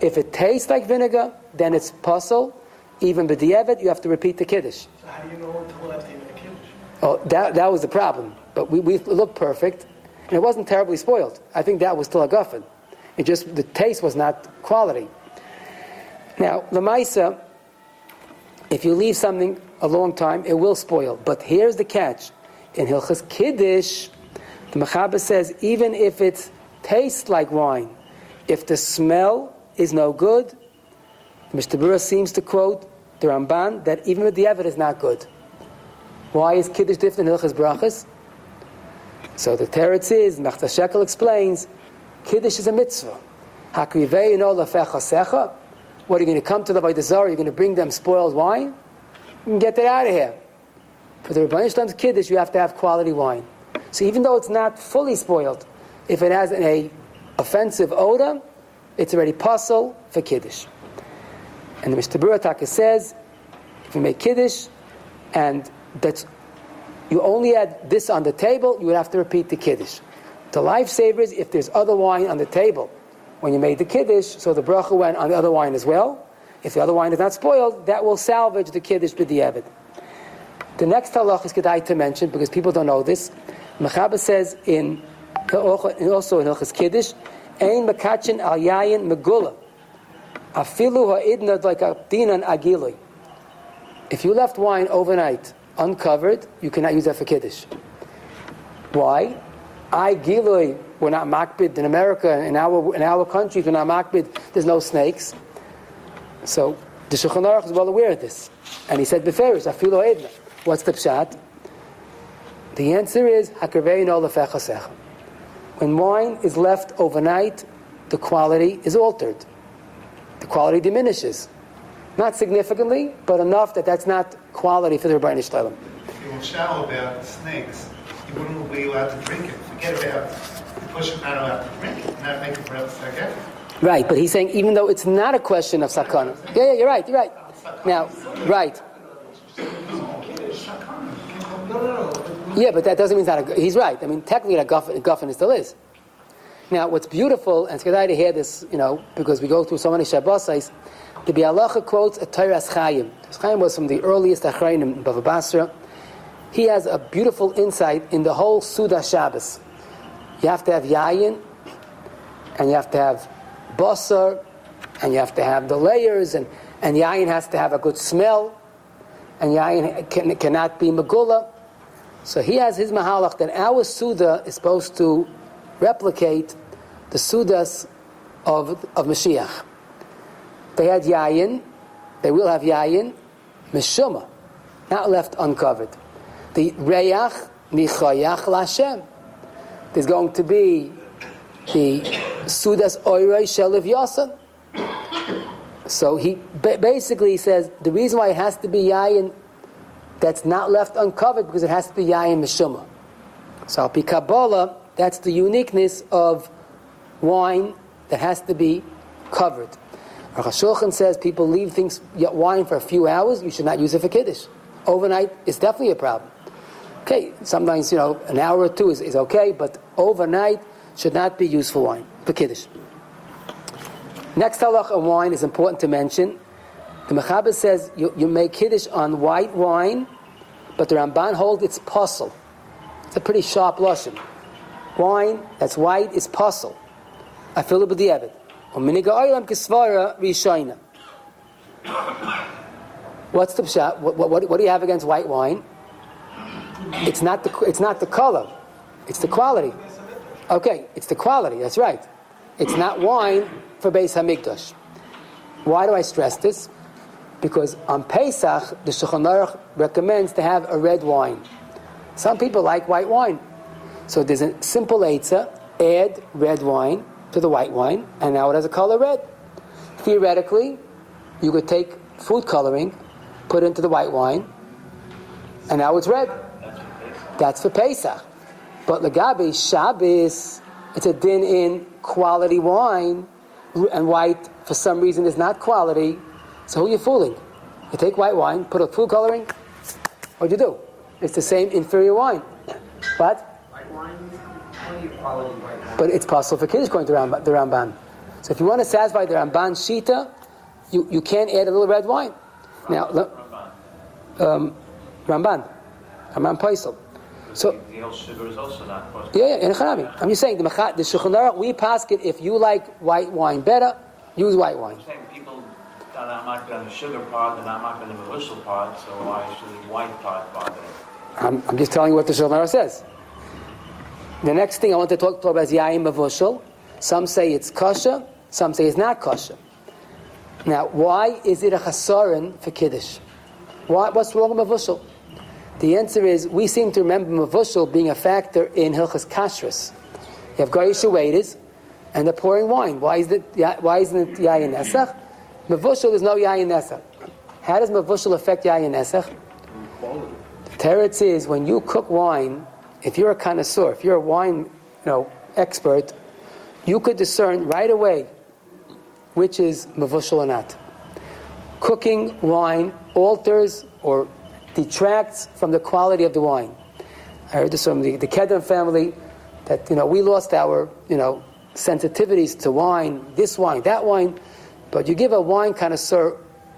If it tastes like vinegar, then it's puzzle. Even b'di'evet, you have to repeat the kiddush. So how do you know until after you Kiddush? Oh, that, that was the problem. But we, we looked perfect, and it wasn't terribly spoiled. I think that was still a guffin. It just, the taste was not quality. Now, the Maisa, if you leave something a long time, it will spoil. But here's the catch. In Hilchas Kiddush, the Mechaber says, even if it tastes like wine, if the smell is no good, Mr. Bura seems to quote the Ramban that even with the Evid is not good. Why is Kiddush different than Hilchas Brachas? So the Teretz is, Mechta Shekel explains, Kiddush is a mitzvah. Hakrivei no lefecha secha. What are you going to come to the Avodah Zarah? You're going to bring them spoiled wine? You get that out of here. For the Ribbono Shel Olam's Kiddush, you have to have quality wine. So even though it's not fully spoiled, if it has a offensive odor, it's already puzzle for Kiddush. And the. Burataka says, if you make Kiddush, and that's you only had this on the table, you would have to repeat the Kiddush. The lifesaver is if there's other wine on the table when you made the Kiddush, so the bracha went on the other wine as well. If the other wine is not spoiled, that will salvage the Kiddush b'di'evet. The next halach is Kedai to mention because people don't know this. Mechaber says in also in Hilchas Kiddush, Ein makachin al yayin megula. Afilu ha'idna like a dinan agilui. If you left wine overnight uncovered, you cannot use that for Kiddush. Why? I gilui, we're not makbid in America, in our, in our country, we're not makbid, there's no snakes. So the Shulchan Aruch is well aware of this. And he said, Beferish, afilo edna. What's the pshat? The answer is, hakarvei no lefechasecha. When wine is left overnight, the quality is altered. The quality diminishes. Not significantly, but enough that that's not quality for the Ribbono Shel Olam. If you were shallow about snakes, you wouldn't be allowed to drink it. Forget about pushing not allowed to drink it, and that make it forever second. Right, but he's saying even though it's not a question of sakana. Yeah, yeah, you're right, you're right. Now, right. No, no, no. Yeah, but that doesn't mean a, he's right. I mean, technically, a guffin, guffin still is. Now, what's beautiful, and it's good to hear this, you know, because we go through so many Shabbosais, the Biur Halacha quotes a Toras Chaim. Chaim was from the earliest Achrayim in Bava Basra. He has a beautiful insight in the whole Suda Shabbos. You have to have yayin, and you have to have basar, and you have to have the layers, and, and yayin has to have a good smell, and yayin can, cannot be megullah. So he has his mahalach that our Suda is supposed to replicate the Sudas of, of Mashiach. They had yayin, they will have yayin, mishuma, not left uncovered. The reyach, michayach lashem. There's going to be the Sudas Oirei Sheliv Yasan. So he basically says the reason why it has to be yayin that's not left uncovered because it has to be yayin mishuma. So al Kabbalah, that's the uniqueness of wine that has to be covered. Rav Shulchan says people leave things wine for a few hours. You should not use it for kiddush. Overnight is definitely a problem. Okay, sometimes you know an hour or two is, is okay, but overnight should not be used for wine for kiddush. Next halach on wine is important to mention. The Mechaber says you, you make kiddush on white wine, but the Ramban holds it's puzzle. It's a pretty sharp lashon. Wine that's white is puzzle. I feel it with the Evid. What's the pshat? What, what, what do you have against white wine? It's not the it's not the color, it's the quality. Okay, it's the quality. That's right. It's not wine for Beis Hamikdash. Why do I stress this? Because on Pesach, the Shulchan Aruch recommends to have a red wine. Some people like white wine, so there's a simple eitzah: add red wine to the white wine, and now it has a color red. Theoretically, you could take food coloring put into the white wine, and now it's red. That's for Pesach. But Lagabi Shabbos, it's a din in quality wine, and white for some reason is not quality. So who are you fooling? You take white wine, put a food coloring. What'd you do? It's the same inferior wine, but White wine, plenty of quality white wine. but it's possible for kiddush going to the Ramban. So if you want to satisfy the Ramban shita, you, you can't add a little red wine. Now, le- um, Ramban, Ramban Paisel. So The whole sugar is also not possible. yeah, yeah, in. I'm just saying the the Shulchan Aruch, we pass it if you like white wine better, use white wine. I'm that are not going to sugar part and I'm not going to whistle part, so why should the white part bother? I'm, I'm just telling you what the Shulchan says. The next thing I want to talk, talk about is Yayin Mavushal. Some say it's kosher, some say it's not kosher. Now, why is it a chasaron for Kiddush? Why, what's wrong with Mavushal? The answer is we seem to remember Mavushal being a factor in Hilchas Kashrus. You have Goyish Wadis and they're pouring wine. Why, is it, why isn't it Yayin Nesach? Mavushal is no Yayin Nesach. How does Mavushal affect Yayin Nesach? Teretz is when you cook wine, if you're a connoisseur, if you're a wine you know, expert, you could discern right away which is mavushal or not. Cooking wine alters or detracts from the quality of the wine. I heard this from the, the Kedem family that you know we lost our you know sensitivities to wine, this wine, that wine, but you give a wine connoisseur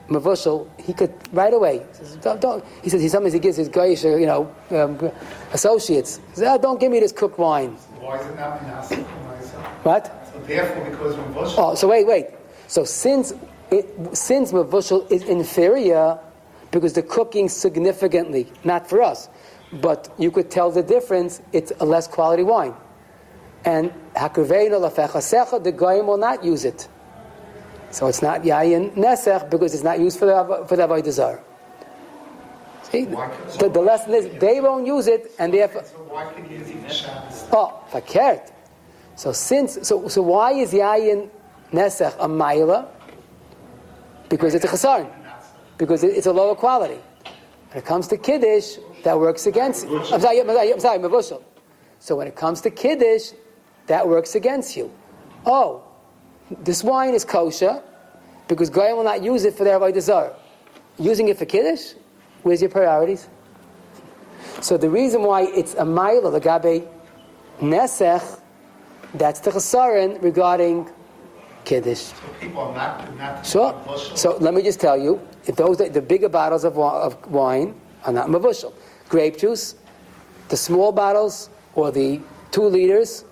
mavushal, he could right away. He says, don't, don't. He says he sometimes he gives his guys you know um, associates. He says, oh, don't give me this cooked wine. Why is it not Minasa? What? So therefore, because Bush Oh, so wait, wait. So since it, since mavushal is inferior, because the cooking significantly, not for us, but you could tell the difference. It's a less quality wine, and lafechasecha, the goyim will not use it. So it's not yayin nesech because it's not used for the for the avodah zarah. See, the, the lesson is they won't use it, and therefore. So why can you use it? Oh, fakert. So since so so why is yayin nesech a maila? Because it's a chasaron. Because it- it's a lower quality. When it comes to kiddush, that works against. I'm sorry, I'm sorry, I'm sorry, mavushal. So when it comes to kiddush, that works against you. Oh, this wine is kosher because goyim will not use it for their avodah zarah. Using it for kiddush, where's your priorities? So the reason why it's a maila, the gabe nesech, that's the chesaron regarding kiddush. So people are not, not. Sure. So let me just tell you, if those the bigger bottles of, of wine are not mavushal, grape juice, the small bottles or the two liters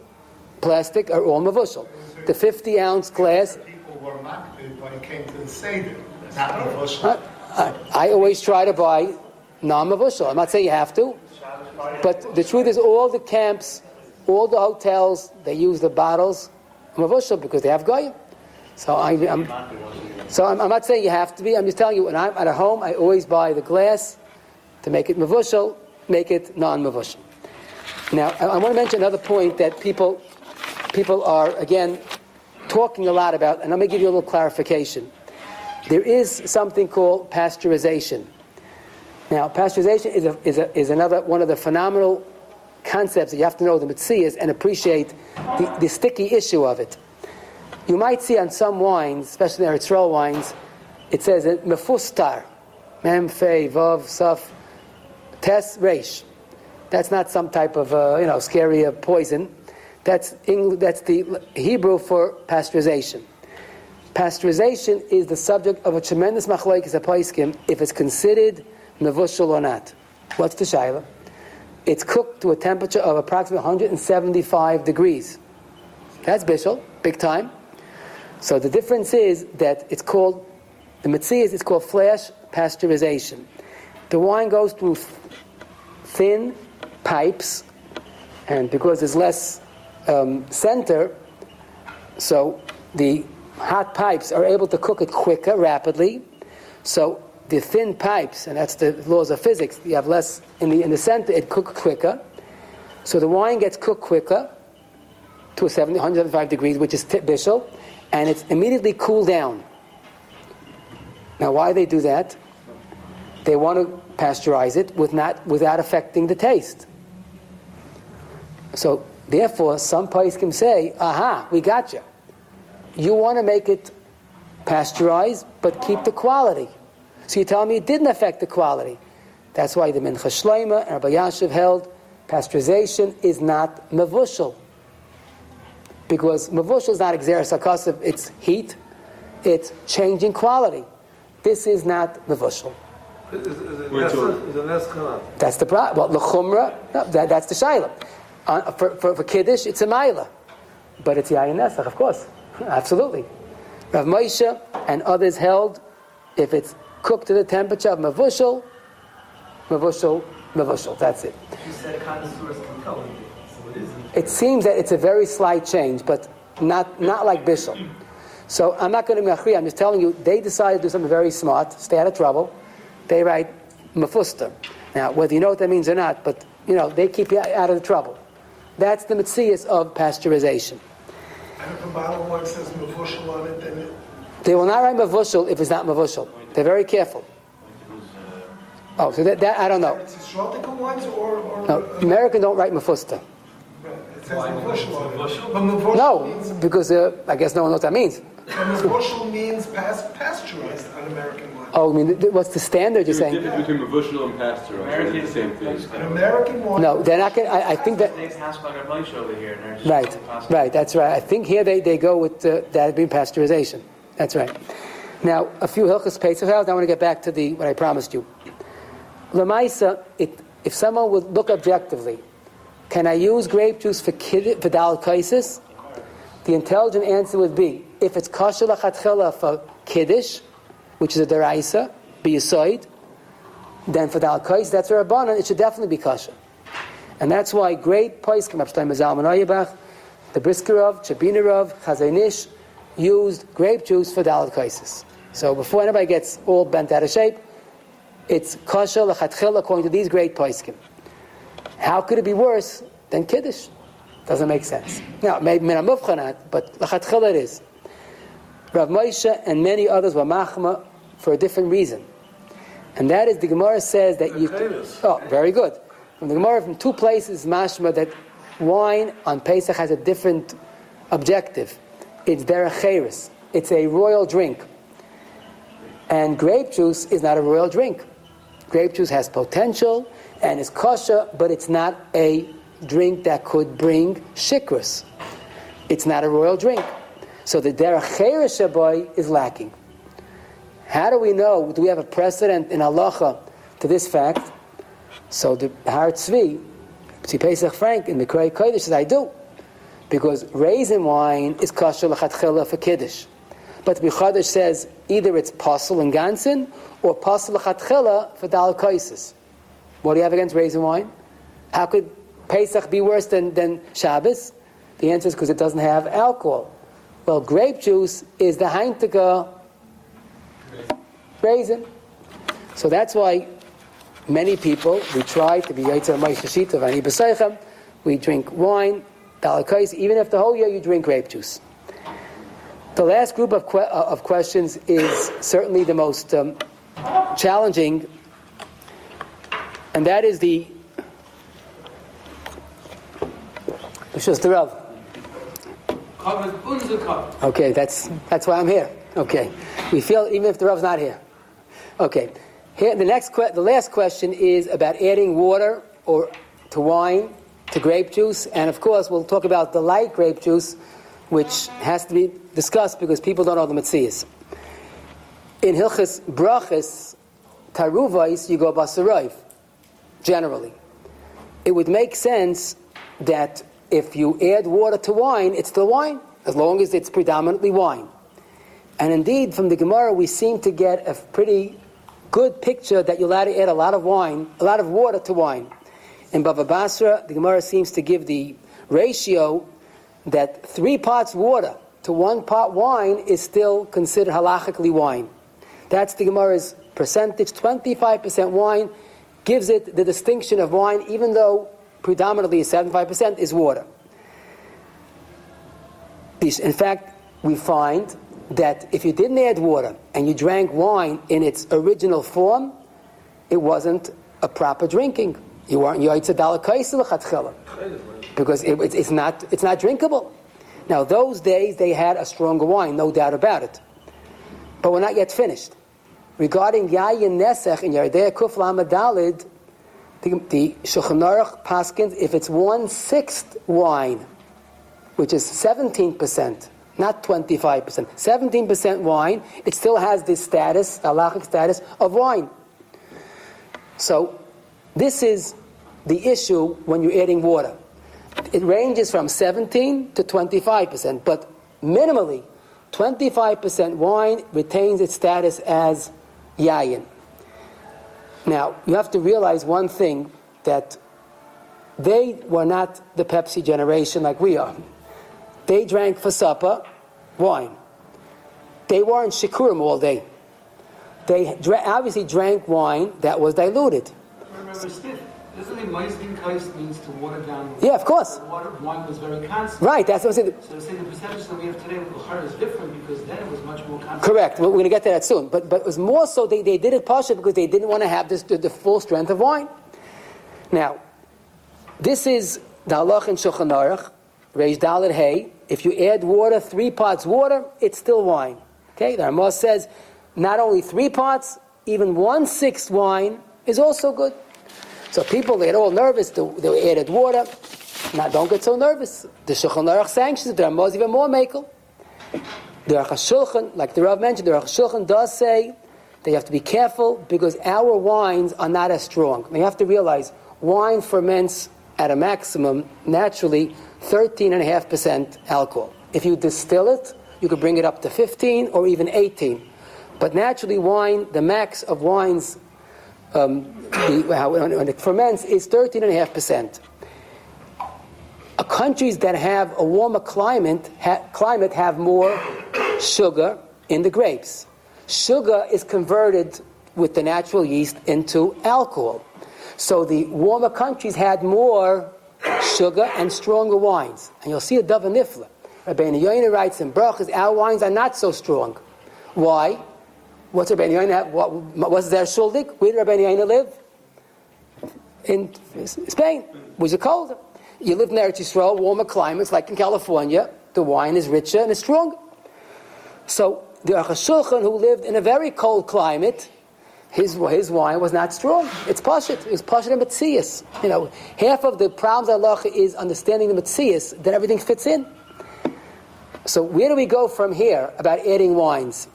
plastic are all mavushal. The 50 ounce glass, People were not when it came to the Seder, I, I, always try to buy non-mavushal. I'm not saying you have to, but the truth is, all the camps, all the hotels, they use the bottles mavushal because they have goyim. So I, I'm, so I'm, I'm not saying you have to be. I'm just telling you, when I'm at a home, I always buy the glass to make it mavushal, make it non-mavushal. Now, I, I want to mention another point that people, people are again talking a lot about, and let me give you a little clarification. There is something called pasteurization. Now, pasteurization is, a, is, a, is another one of the phenomenal concepts that you have to know the mitzias and appreciate the, the sticky issue of it. You might see on some wines, especially the Eritreal wines, it says mefustar, mem fe vav saf tes reish. That's not some type of uh, you know scary uh, poison. That's Eng- that's the Hebrew for pasteurization. Pasteurization is the subject of a tremendous machlokes apaiskim if it's considered mevushal or not. What's the shaila? It's cooked to a temperature of approximately 175 degrees. That's bishul, big time. So the difference is that it's called the mitzias. It's called flash pasteurization. The wine goes through thin pipes, and because there's less um, center, so the hot pipes are able to cook it quicker, rapidly. So the thin pipes, and that's the laws of physics, you have less in the in the center, it cooks quicker. So the wine gets cooked quicker to a 70, 175 degrees, which is bishul, and it's immediately cooled down. Now, why they do that? they want to pasteurize it with not, without affecting the taste. So, therefore, some can say, aha, we got you. You want to make it pasteurized, but keep the quality. So you tell me it didn't affect the quality. That's why the Mincha Shleima and Rabbi Elyashiv held pasteurization is not mavushal. Because mavushal is not exeris akasiv, it's heat, it's changing quality. This is not mavushal. Is, is, it Wait till- Nesa- is it Neskana? That's the problem. Well, the chumrah, no, that, that's the shaila. Uh, for, for, for kiddush, it's a maila, but it's yayin nesach, of course, absolutely. Rav Moshe and others held, if it's cooked to the temperature of mavushal, mavushal, mavushal. That's it. You said connoisseurs can tell you, so it isn't. It seems that it's a very slight change, but not not like bishul. So I'm not going to be machri. I'm just telling you, they decided to do something very smart, stay out of trouble. They write mafusta. Now, whether you know what that means or not, but you know they keep you out of the trouble. That's the mitzias of pasteurization. And if says mavushal on it, then it, They will not write mavushal if it's not mavushal. They're very careful. Oh, so that, that I don't know. it's or, or No, American don't write mafusta. No, because uh, I guess no one knows what that means. mavushal means pas- pasteurized on American. Oh, I mean, th- what's the standard? You're There's a saying? difference between mavushal and pasteurized. It's the same thing. An American wine. No, they're not going. to I think that. Today's house by over here, and they're Right, possible. right, that's right. I think here they, they go with uh, that being pasteurization. That's right. Now, a few Hilchas Pesach I want to get back to the what I promised you. Lamaisa, it, if someone would look objectively, can I use grape juice for kid, for dal kaisis? The intelligent answer would be, if it's kosher lachatchila for kiddush, which is a deraisa, be a then for dal kais, that's a rabbanon, it should definitely be kosher. And that's why great poskim, Abshtaim Zalman Auerbach, the Briskerov, Chabinarov, Chazon Ish, used grape juice for kaisis. So before anybody gets all bent out of shape, it's kosher lechatchil according to these great poskim. How could it be worse than kiddush? Doesn't make sense. Now, maybe min hamufchanat, but lechatchil it is. Rav Moshe and many others were machma for a different reason. And that is the Gemara says that you. Oh, very good. From the Gemara, from two places, mashma that wine on Pesach has a different objective. It's derecheres. It's a royal drink. And grape juice is not a royal drink. Grape juice has potential and is kosher, but it's not a drink that could bring shikras. It's not a royal drink. So the derecheres shaboy is lacking. How do we know? Do we have a precedent in halacha to this fact? So the Har Tzvi, Pesach Frank in the Krei Kodesh says, I do. Because raisin wine is kosher l'chatchila for Kiddush. But the Bichadosh says either it's pasul and gansin or pasul l'chatchila for dal kaisis. What do you have against raisin wine? How could Pesach be worse than, than Shabbos? The answer is because it doesn't have alcohol. Well, grape juice is the Heintika raisin. So that's why many people, we try to be Yaitzer Moshe Shita of Ani B'Seichem, we drink wine, dalakais, even if the whole year you drink grape juice. The last group of, que- uh, of questions is certainly the most um, challenging, and that is the. Okay, that's that's why I'm here. Okay, we feel even if the Rav's not here. Okay, here the next que- the last question is about adding water or to wine to grape juice, and of course we'll talk about the light grape juice, which has to be discussed because people don't know the mitzias. In Hilchis Brachis Taruvais, you go basarayv. Generally, it would make sense that if you add water to wine, it's still wine, as long as it's predominantly wine. And indeed, from the Gemara, we seem to get a pretty good picture that allowed to add a lot of wine, a lot of water to wine. In Bava Basra, the Gemara seems to give the ratio that three parts water to one part wine is still considered halachically wine. That's the Gemara's percentage. 25% wine gives it the distinction of wine, even though predominantly 75% is water. In fact, we find that if you didn't add water and you drank wine in its original form, it wasn't a proper drinking. You weren't yoytze dalakaisa because it, it's, it's not it's not drinkable. Now those days they had a stronger wine, no doubt about it, but we're not yet finished. Regarding yayin nesech in Yardei Kuf Lamadalid, the, the Shulchan Aruch paskins if it's one sixth wine, which is seventeen percent, not twenty five percent, seventeen percent wine, it still has this status, halachic status of wine. So this is the issue when you're adding water. It ranges from 17 to 25%, but minimally 25% wine retains its status as yayin. Now, you have to realize one thing that they were not the Pepsi generation like we are. They drank for supper wine. They weren't shikurim all day. They dra- obviously drank wine that was diluted. Remember, Steve, doesn't it Meisling means to water down? Yeah, of course. Water, wine was very constant. Right, that's what I'm saying. So to say the percentage that we have today with Bukhara is different because then it was much more constant. Correct. We're going to get to that soon. But, but it was more so they, they did it partially because they didn't want to have this, the, the full strength of wine. Now, this is the halach in Shulchan Aruch, Reish Dalet Hay. If you add water, three parts water, it's still wine. Okay, the Ramah says not only three parts, even one sixth wine is also good. So people they get all nervous. They, they added water. Now don't get so nervous. The Shulchan Aruch sanctions it. The Ramah is even more makel. The Aruch HaShulchan, like the Rav mentioned, the Aruch HaShulchan does say that you have to be careful because our wines are not as strong. Now you have to realize wine ferments at a maximum naturally 13.5% alcohol. If you distill it, you could bring it up to 15 or even 18. But naturally, wine, the max of wines um, the, when it ferments is 13.5%. Uh, countries that have a warmer climate, ha- climate have more sugar in the grapes. Sugar is converted with the natural yeast into alcohol. So the warmer countries had more sugar and stronger wines. And you'll see a Dava Nifla. Rabbeinu Yoina writes in Brachas, our wines are not so strong. Why? What's Rabbeinu Yoina have? What, what's their shuldik? Where did Rabbeinu Yoina live? In Spain. Was it colder? You live in Eretz Yisrael, warmer climates like in California, the wine is richer and it's stronger. So the Aruch who lived in a very cold climate, his, his wine was not strong. It's pashit. It was pashit and mitzias. You know, half of the problems Allah is understanding the mitzias, then everything fits in. So where do we go from here about adding wines?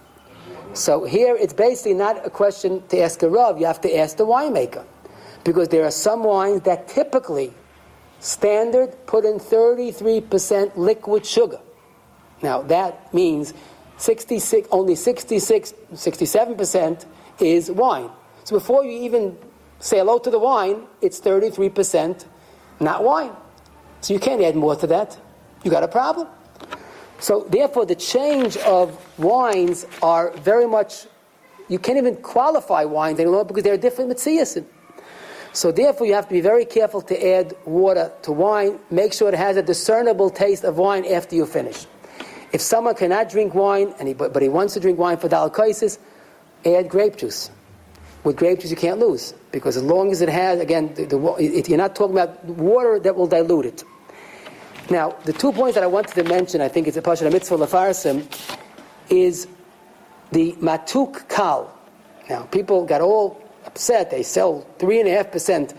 So here it's basically not a question to ask a Rav, you have to ask the winemaker. Because there are some wines that typically, standard, put in 33% liquid sugar. Now that means 66, only 66, 67% is wine. So before you even say hello to the wine, it's 33% not wine. So you can't add more to that. You got a problem. So therefore, the change of wines are very much. You can't even qualify wines anymore because they're different mitzias. So therefore, you have to be very careful to add water to wine. Make sure it has a discernible taste of wine after you finish. If someone cannot drink wine, and he, but he wants to drink wine for dalakaisis, add grape juice. With grape juice, you can't lose because as long as it has, again, the, the, it, you're not talking about water that will dilute it. Now, the two points that I wanted to mention, I think it's a pasha mitzvah lefarsim, is the matuk kal. Now, people got all upset. They sell three and a half percent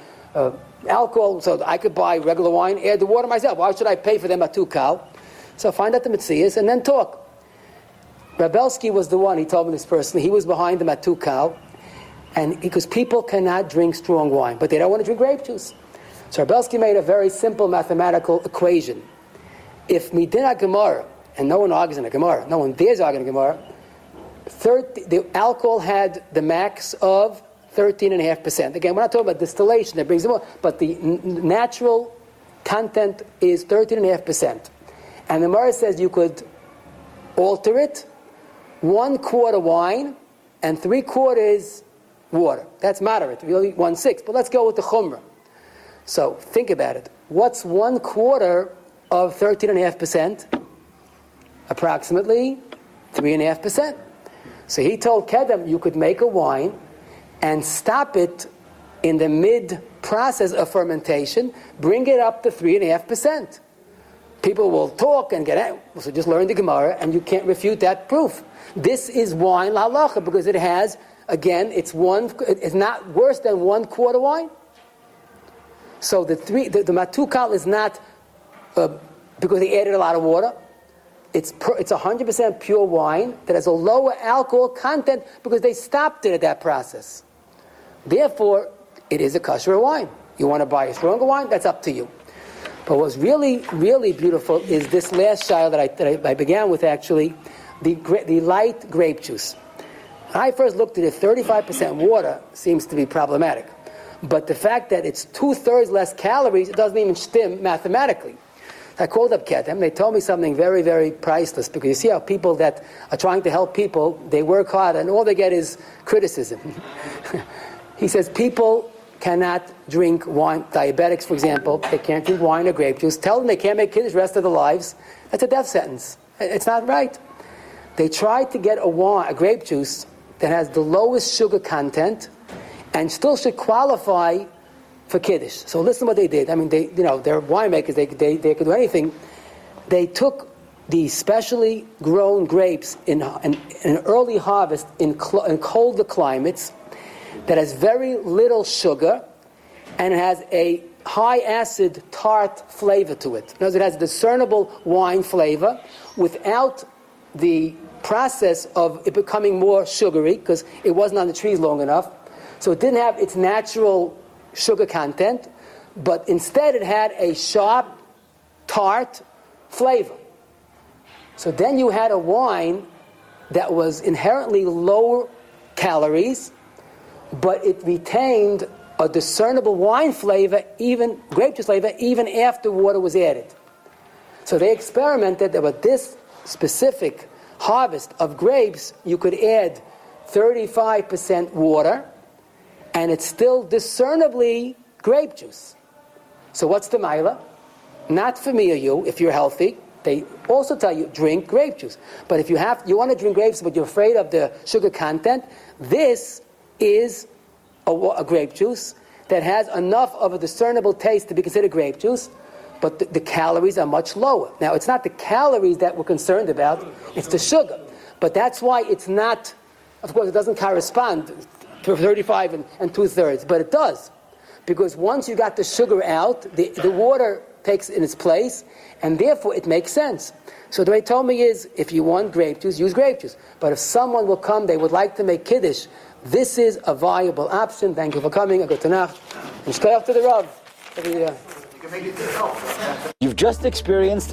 alcohol, so I could buy regular wine, add the water myself. Why should I pay for them matuk kal? So find out the mitzvahs and then talk. Rav Belsky was the one. He told me this personally. He was behind the matuk kal, and because people cannot drink strong wine, but they don't want to drink grape juice. So Rav Belsky made a very simple mathematical equation. If Midina Gemara, and no one argues in a Gemara, no one dares argue in a Gemara, 30, the alcohol had the max of 13.5%. Again, we're not talking about distillation that brings it up, but the n- natural content is 13.5%. And the Gemara says you could alter it, one quarter wine and three quarters water. That's moderate, really one sixth. But let's go with the chumrah. So think about it. What's one quarter of 13.5%? Approximately 3.5%. So he told Kedem you could make a wine and stop it in the mid process of fermentation, bring it up to 3.5%. People will talk and get out. So just learn the Gemara, and you can't refute that proof. This is wine la halacha because it has, again, it's one. It's not worse than one quarter wine. So the three, the, the matukal is not uh, because they added a lot of water. It's per, it's 100% pure wine that has a lower alcohol content because they stopped it at that process. Therefore, it is a kosher wine. You want to buy a stronger wine? That's up to you. But what's really, really beautiful is this last shayla that I, that I, I began with actually, the, the light grape juice. I first looked at it, 35% water seems to be problematic. But the fact that it's two thirds less calories, it doesn't even stem mathematically. I called up Kedem. They told me something very, very priceless because you see how people that are trying to help people, they work hard and all they get is criticism. he says people cannot drink wine. Diabetics, for example, they can't drink wine or grape juice. Tell them they can't make kids the rest of their lives. That's a death sentence. It's not right. They tried to get a wine, a grape juice that has the lowest sugar content and still should qualify for kiddush. So listen to what they did. I mean, they, you know, they're winemakers. They, they, they could do anything. They took the specially grown grapes in, in, in an early harvest in, cl- in colder climates that has very little sugar and has a high acid tart flavor to it. In other words, it has discernible wine flavor without the process of it becoming more sugary because it wasn't on the trees long enough. So it didn't have its natural sugar content, but instead it had a sharp, tart flavor. So then you had a wine that was inherently lower calories, but it retained a discernible wine flavor, even grape juice flavor, even after water was added. So they experimented with this specific harvest of grapes, you could add 35% water, and it's still discernibly grape juice. So what's the mila? Not for me or you, if you're healthy. They also tell you drink grape juice. But if you have you want to drink grapes, but you're afraid of the sugar content, this is a, a grape juice that has enough of a discernible taste to be considered grape juice, but the, the calories are much lower. Now, it's not the calories that we're concerned about, it's the sugar. But that's why it's not, of course, it doesn't correspond to 35 and, and two thirds, but it does. Because once you got the sugar out, the, the water takes in its place, and therefore it makes sense. So the way told me is, if you want grape juice, use grape juice. But if someone will come, they would like to make kiddush, this is a viable option. Thank you for coming. A good Tanakh. And to the Rav. You've just experienced